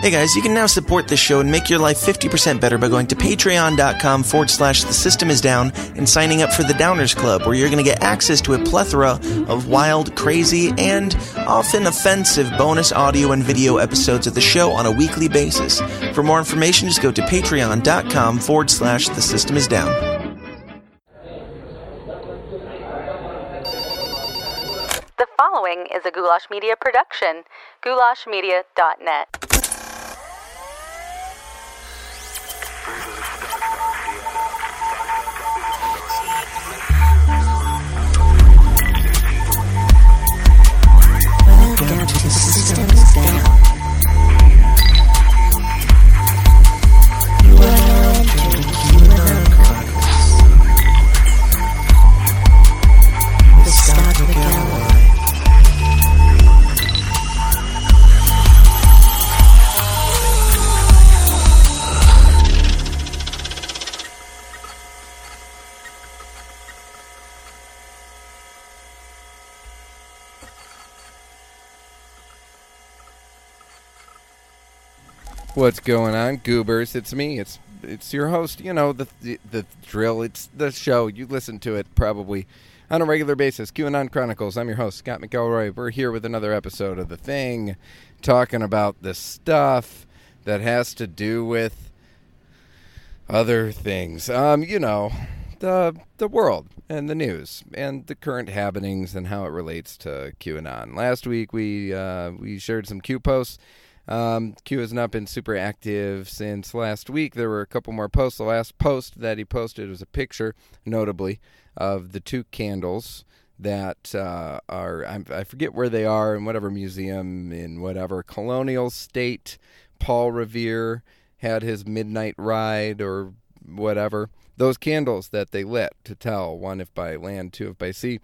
Hey guys, you can now support this show and make your life 50% better by going to patreon.com forward slash the system is down and signing up for the Downers Club, where you're going to get access to a plethora of wild, crazy, and often offensive bonus audio and video episodes of the show on a weekly basis. For more information, just go to patreon.com forward slash the system is down. The following is a Goulash Media production. GoulashMedia.net. Welcome to system's down. What's going on, goobers? It's me. It's it's your host. You know the, the the drill. It's the show. You listen to it probably on a regular basis. QAnon Chronicles. I'm your host, Scott McElroy. We're here with another episode of the thing, talking about the stuff that has to do with other things. Um, you know, the the world and the news and the current happenings and how it relates to QAnon. Last week we uh, we shared some Q posts. Um, Q has not been super active since last week. There were a couple more posts. The last post that he posted was a picture, notably, of the two candles that uh, are I, forget where they are in whatever museum in whatever colonial state. Paul Revere had his midnight ride or whatever. Those candles that they lit to tell one if by land, two if by sea.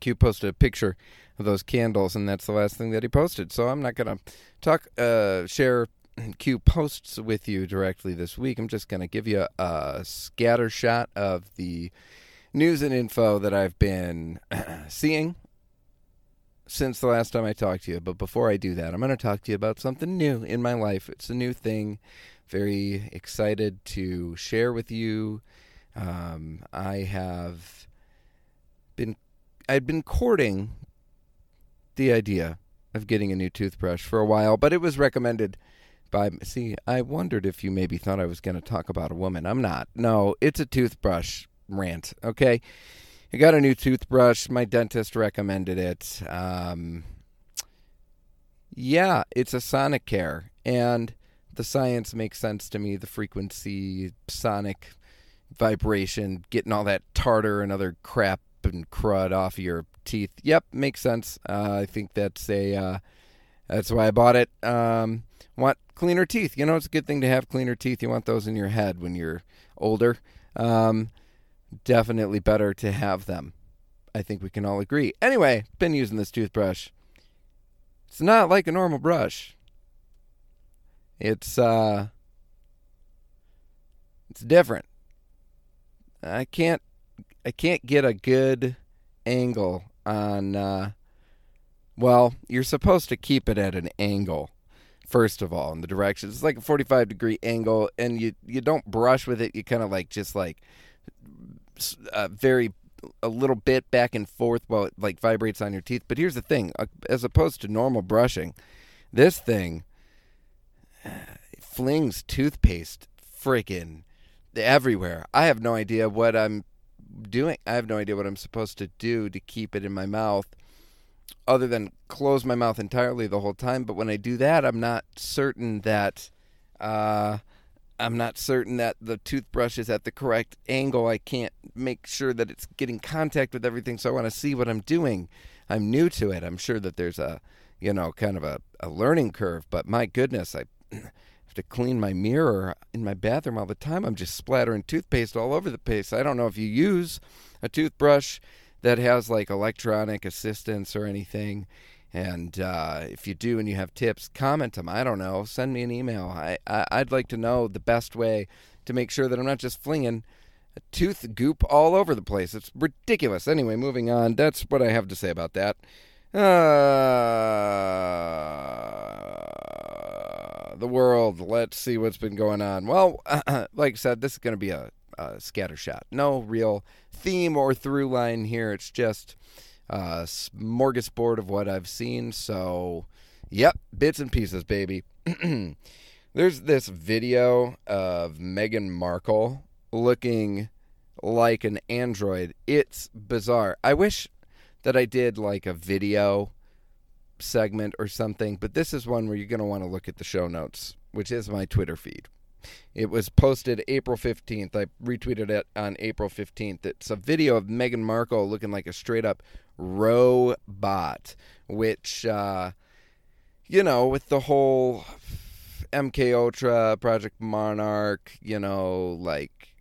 Q posted a picture those candles, and that's the last thing that he posted. So I'm not gonna talk, uh, share Q posts with you directly this week. I'm just gonna give you a, a scatter shot of the news and info that I've been seeing since the last time I talked to you. But before I do that, I'm going to talk to you about something new in my life. It's a new thing. Very excited to share with you. Um, I have been I'd been courting the idea of getting a new toothbrush for a while, but it was recommended by see, I wondered if you maybe thought I was going to talk about a woman. I'm not. No, it's a toothbrush rant, okay? I got a new toothbrush. My dentist recommended it. Um, yeah, it's a Sonicare, and the science makes sense to me. The frequency, sonic vibration, getting all that tartar and other crap and crud off your teeth. Yep, makes sense. Uh, I think that's a uh, that's why I bought it. Um, want cleaner teeth? You know, it's a good thing to have cleaner teeth. You want those in your head when you're older. Um, definitely better to have them. I think we can all agree. Anyway, been using this toothbrush. It's not like a normal brush. It's uh it's different. I can't I can't get a good angle on uh well, you're supposed to keep it at an angle first of all in the direction. It's like a 45 degree angle and you you don't brush with it. You kind of like just like uh, very a little bit back and forth while it like vibrates on your teeth. But here's the thing, uh, as opposed to normal brushing, this thing uh, flings toothpaste freaking everywhere. I have no idea what I'm doing. I have no idea what I'm supposed to do to keep it in my mouth other than close my mouth entirely the whole time. But when I do that, I'm not certain that uh, I'm not certain that the toothbrush is at the correct angle. I can't make sure that it's getting contact with everything, so I want to see what I'm doing. I'm new to it. I'm sure that there's a, you know, kind of a, a learning curve, but my goodness, I to clean my mirror in my bathroom all the time. I'm just splattering toothpaste all over the place. I don't know if you use a toothbrush that has like electronic assistance or anything. And uh, if you do and you have tips, comment them. I don't know. Send me an email. I, I I'd like to know the best way to make sure that I'm not just flinging tooth goop all over the place. It's ridiculous. Anyway, moving on. That's what I have to say about that. Uh, the world. Let's see what's been going on. Well, like I said, this is going to be a, a scattershot. No real theme or through line here. It's just uh, a smorgasbord of what I've seen. So, yep, bits and pieces, baby. There's this video of Meghan Markle looking like an android. It's bizarre. I wish that I did like a video segment or something, but this is one where you're going to want to look at the show notes, which is my Twitter feed. It was posted April 15th. I retweeted it on April 15th. It's a video of Meghan Markle looking like a straight up robot, which, uh, you know, with the whole MK Ultra, Project Monarch, you know, like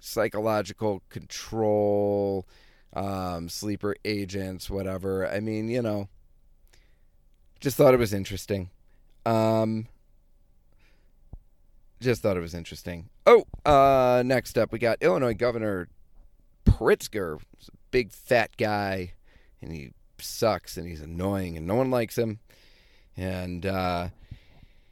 psychological control, um, sleeper agents, whatever. I mean, you know, just thought it was interesting. Um, just thought it was interesting. Oh, uh, next up, we got Illinois Governor Pritzker, big fat guy, and he sucks and he's annoying and no one likes him. And uh,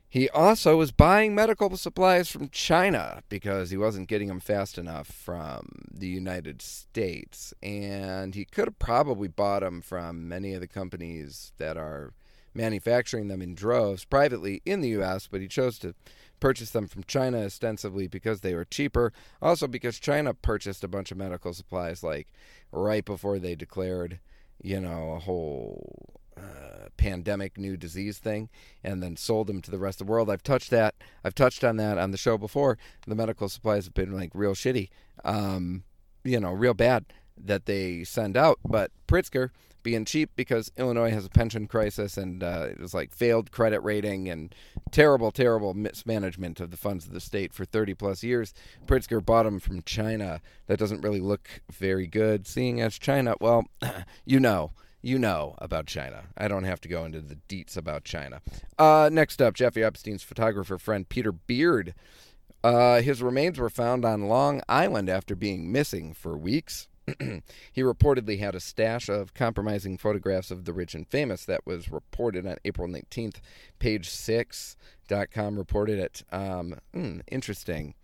he also was buying medical supplies from China because he wasn't getting them fast enough from the United States. And he could have probably bought them from many of the companies that are manufacturing them in droves privately in the U.S., but he chose to purchase them from China ostensibly because they were cheaper. Also, because China purchased a bunch of medical supplies like right before they declared, you know, a whole uh, pandemic new disease thing and then sold them to the rest of the world. I've touched that. I've touched on that on the show before. The medical supplies have been like real shitty, um, you know, real bad that they send out. But Pritzker being cheap because Illinois has a pension crisis and uh, it was like failed credit rating and terrible, terrible mismanagement of the funds of the state for 30 plus years. Pritzker bought them from China. That doesn't really look very good, seeing as China, well, you know you know about China. I don't have to go into the deets about China. Uh, next up, Jeffrey Epstein's photographer friend Peter Beard. Uh, his remains were found on Long Island after being missing for weeks. he reportedly had a stash of compromising photographs of the rich and famous that was reported on April 19th. Page 6.com reported it. Um, hmm, interesting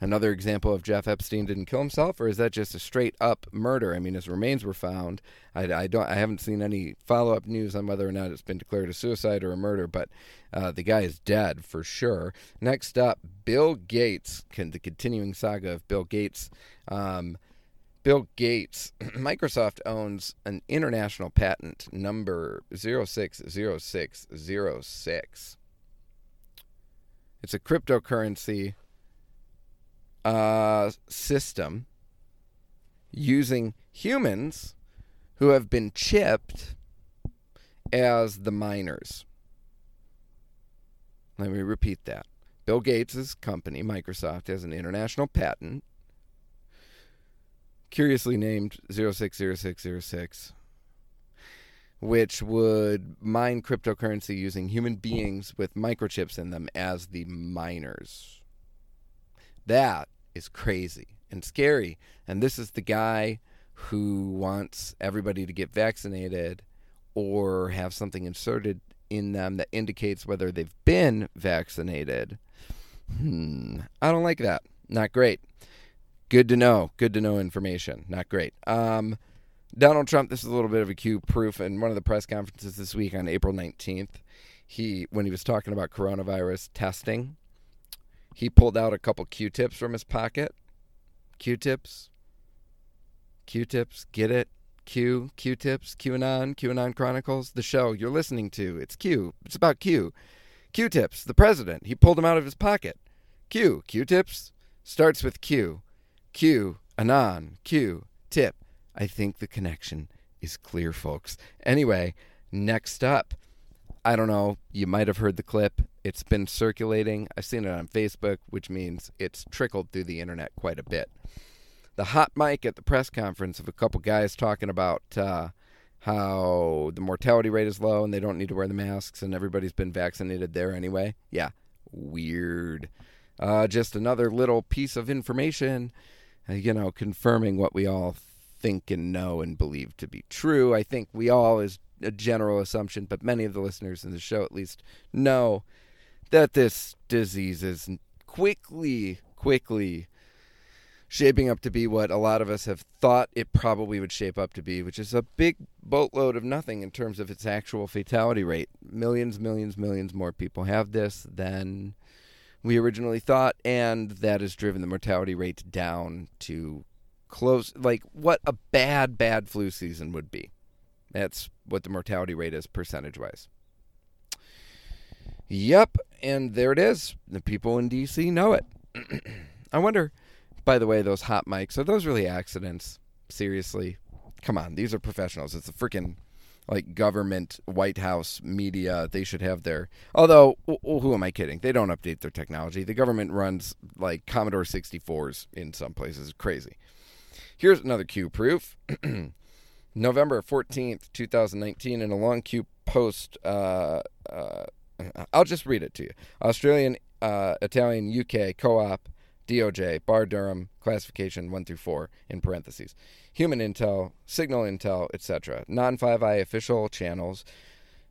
another example of Jeff Epstein didn't kill himself, or is that just a straight up murder? I mean, his remains were found. I, I don't. I haven't seen any follow up news on whether or not it's been declared a suicide or a murder, but uh, the guy is dead for sure. Next up, Bill Gates. Can, the continuing saga of Bill Gates. Um, Bill Gates, Microsoft owns an international patent number 060606. It's a cryptocurrency uh, system using humans who have been chipped as the miners. Let me repeat that. Bill Gates' company, Microsoft, has an international patent, curiously named 060606, which would mine cryptocurrency using human beings with microchips in them as the miners. That is crazy and scary. And this is the guy who wants everybody to get vaccinated or have something inserted in them that indicates whether they've been vaccinated. Hmm. I don't like that. Not great. Good to know. Good to know information. Not great. Um, Donald Trump, this is a little bit of a Q proof in one of the press conferences this week on April 19th. He, when he was talking about coronavirus testing, he pulled out a couple Q-tips from his pocket. Q-tips. Q-tips. Get it? Q. Q-tips. QAnon. QAnon Chronicles. The show you're listening to. It's Q. It's about Q. Q-tips. The president. He pulled them out of his pocket. Q. Q-tips. Starts with Q. Q. Anon. Q. Tip. I think the connection is clear, folks. Anyway, next up. I don't know. You might have heard the clip. It's been circulating. I've seen it on Facebook, which means it's trickled through the internet quite a bit. The hot mic at the press conference of a couple guys talking about uh, how the mortality rate is low and they don't need to wear the masks and everybody's been vaccinated there anyway. Yeah, weird. Uh, just another little piece of information, Uh, you know, confirming what we all think and know and believe to be true. I think we all, is a general assumption, but many of the listeners in the show at least know that this disease is quickly, quickly shaping up to be what a lot of us have thought it probably would shape up to be, which is a big boatload of nothing in terms of its actual fatality rate. Millions, millions, millions more people have this than we originally thought, and that has driven the mortality rate down to close, like what a bad, bad flu season would be. That's what the mortality rate is percentage wise. Yep, and there it is. The people in DC know it. I wonder, by the way, those hot mics, are those really accidents? Seriously? Come on, these are professionals. It's a freaking like government, White House, media. They should have their. Although, who am I kidding? They don't update their technology. The government runs like Commodore 64s in some places. Crazy. Here's another Q proof. November 14th, 2019, in a long Q post. Uh, uh, I'll just read it to you. Australian, uh, Italian, UK, co op, DOJ, Barr Durham, classification 1 through 4, in parentheses. Human intel, signal intel, etc. Non 5I official channels.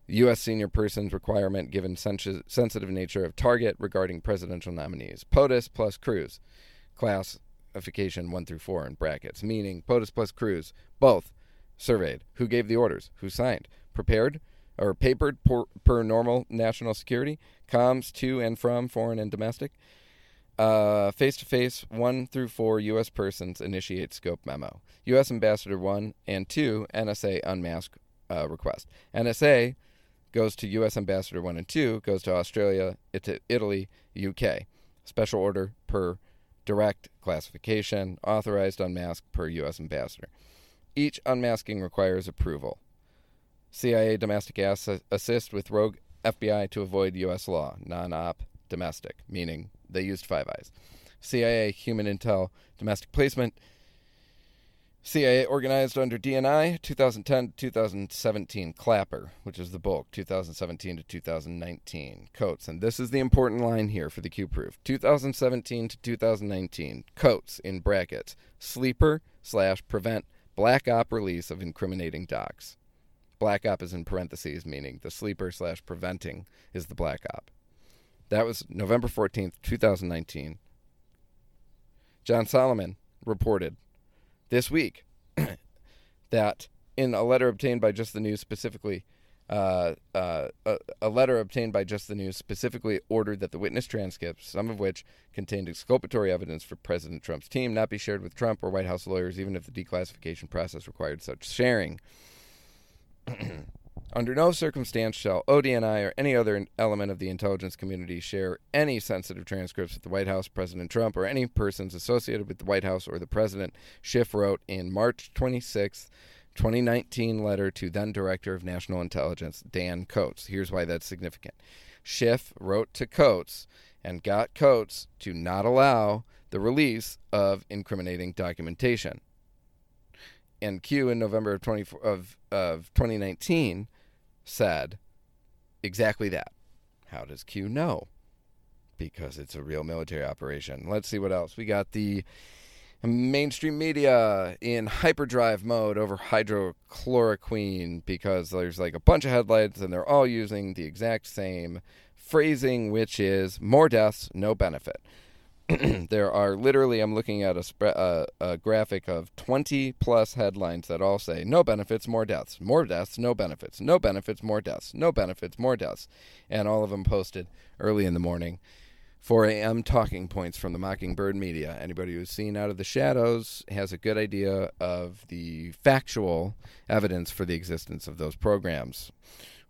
U.S. senior persons requirement given sensi- sensitive nature of target regarding presidential nominees. POTUS plus Cruz. Classification 1 through 4 in brackets. Meaning POTUS plus Cruz. Both. Surveyed. Who gave the orders? Who signed? Prepared? Or papered per, per normal national security? Comms to and from foreign and domestic? Face to face, 1 through 4 U.S. persons initiate scope memo. U.S. Ambassador 1 and 2, NSA unmask uh, request. NSA goes to U.S. Ambassador 1 and 2, goes to Australia, It- Italy, UK. Special order per direct classification, authorized unmask per U.S. Ambassador. Each unmasking requires approval. CIA domestic ass- assist with rogue FBI to avoid U.S. law, non op domestic, meaning they used Five Eyes. CIA human intel domestic placement. CIA organized under DNI 2010 2017 Clapper, which is the bulk 2017 to 2019 Coats, and this is the important line here for the Q proof 2017 to 2019 Coats in brackets sleeper slash prevent black op release of incriminating docs. Black op is in parentheses, meaning the sleeper slash preventing is the black op. That was November 14th, 2019. John Solomon reported this week that in a letter obtained by Just the News specifically, uh, uh, a, a letter obtained by Just the News specifically ordered that the witness transcripts, some of which contained exculpatory evidence for President Trump's team, not be shared with Trump or White House lawyers, even if the declassification process required such sharing. Under no circumstance shall ODNI or any other element of the intelligence community share any sensitive transcripts with the White House, President Trump, or any persons associated with the White House or the President, Schiff wrote in March 26, 2019 letter to then Director of National Intelligence, Dan Coats. Here's why that's significant. Schiff wrote to Coats and got Coats to not allow the release of incriminating documentation. And Q in November of 20, of, of 2019 said exactly that. How does Q know? Because it's a real military operation. Let's see what else. We got the mainstream media in hyperdrive mode over hydrochloroquine because there's like a bunch of headlines and they're all using the exact same phrasing, which is more deaths, no benefit. there are literally, I'm looking at a, uh, a graphic of 20 plus headlines that all say no benefits, more deaths, more deaths, no benefits, no benefits, more deaths, no benefits, more deaths. And all of them posted early in the morning. 4 a.m. talking points from the Mockingbird media. Anybody who's seen Out of the Shadows has a good idea of the factual evidence for the existence of those programs.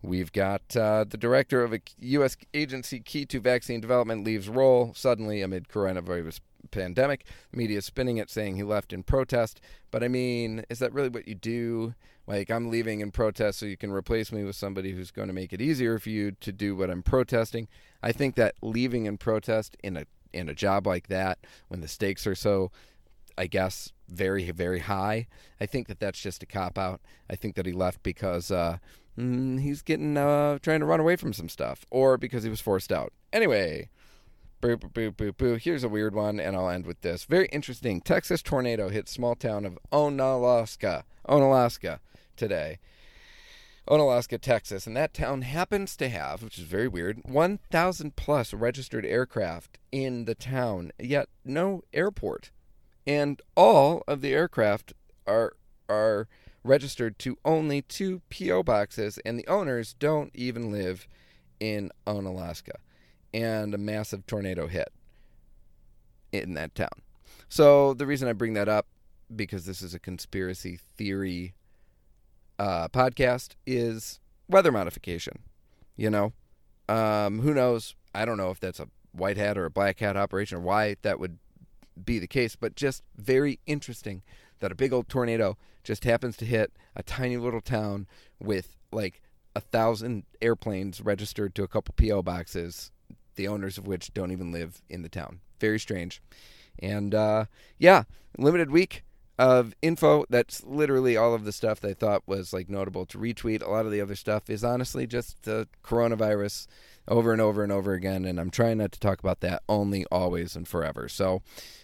We've got uh, the director of a U.S. agency key to vaccine development leaves role suddenly amid coronavirus pandemic. Media spinning it, saying he left in protest. But I mean, is that really what you do? Like, I'm leaving in protest so you can replace me with somebody who's going to make it easier for you to do what I'm protesting. I think that leaving in protest in a in a job like that, when the stakes are so I guess, very, very high. I think that that's just a cop out. I think that he left because uh, mm, he's getting uh, trying to run away from some stuff, or because he was forced out. Anyway, boo, boo, boo, boo, boo. Here's a weird one, and I'll end with this. Very interesting. Texas tornado hit small town of Onalaska, Onalaska today. Onalaska, Texas, and that town happens to have, which is very weird, 1,000 plus registered aircraft in the town, yet no airport. And all of the aircraft are are registered to only two PO boxes, and the owners don't even live in Onalaska. And a massive tornado hit in that town. So the reason I bring that up, because this is a conspiracy theory uh, podcast, is weather modification. You know, um, who knows? I don't know if that's a white hat or a black hat operation or why that would be the case, but just very interesting that a big old tornado just happens to hit a tiny little town with like a thousand airplanes registered to a couple PO boxes, the owners of which don't even live in the town. Very strange. And uh, yeah, limited week of info. That's literally all of the stuff that I thought was like notable to retweet. A lot of the other stuff is honestly just the coronavirus over and over and over again. And I'm trying not to talk about that only, always, and forever. So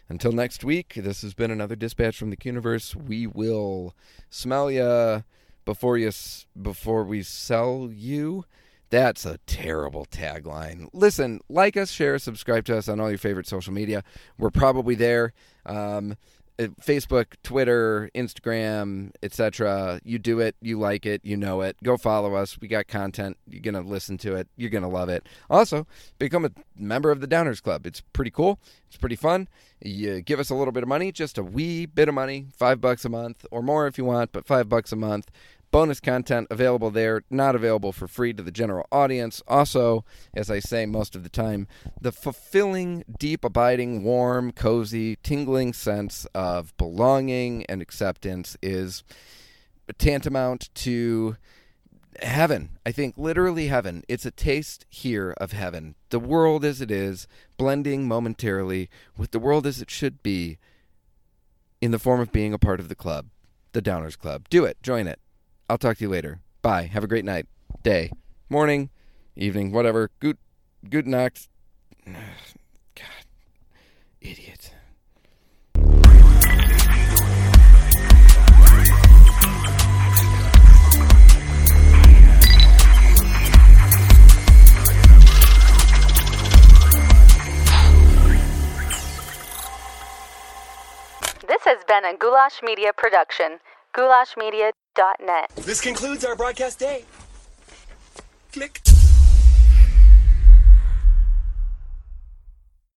until next week, this has been another dispatch from the universe. We will smell ya before you before we sell you. That's a terrible tagline. Listen, like us, share, subscribe to us on all your favorite social media. We're probably there. Um, Uh, Facebook, Twitter, Instagram, etc. You do it, you like it, you know it. Go follow us. We got content. You're going to listen to it. You're going to love it. Also, become a member of the Downers Club. It's pretty cool. It's pretty fun. You give us a little bit of money, just a wee bit of money, 5 bucks a month or more if you want, but 5 bucks a month. Bonus content available there, not available for free to the general audience. Also, as I say most of the time, the fulfilling, deep, abiding, warm, cozy, tingling sense of belonging and acceptance is tantamount to heaven. I think literally heaven. It's a taste here of heaven. The world as it is, blending momentarily with the world as it should be in the form of being a part of the club, the Downers Club. Do it. Join it. I'll talk to you later. Bye. Have a great night, day, morning, evening, whatever. Good, good night. God, idiot. This has been a Goulash Media production. GoulashMedia.net. This concludes our broadcast day. Click.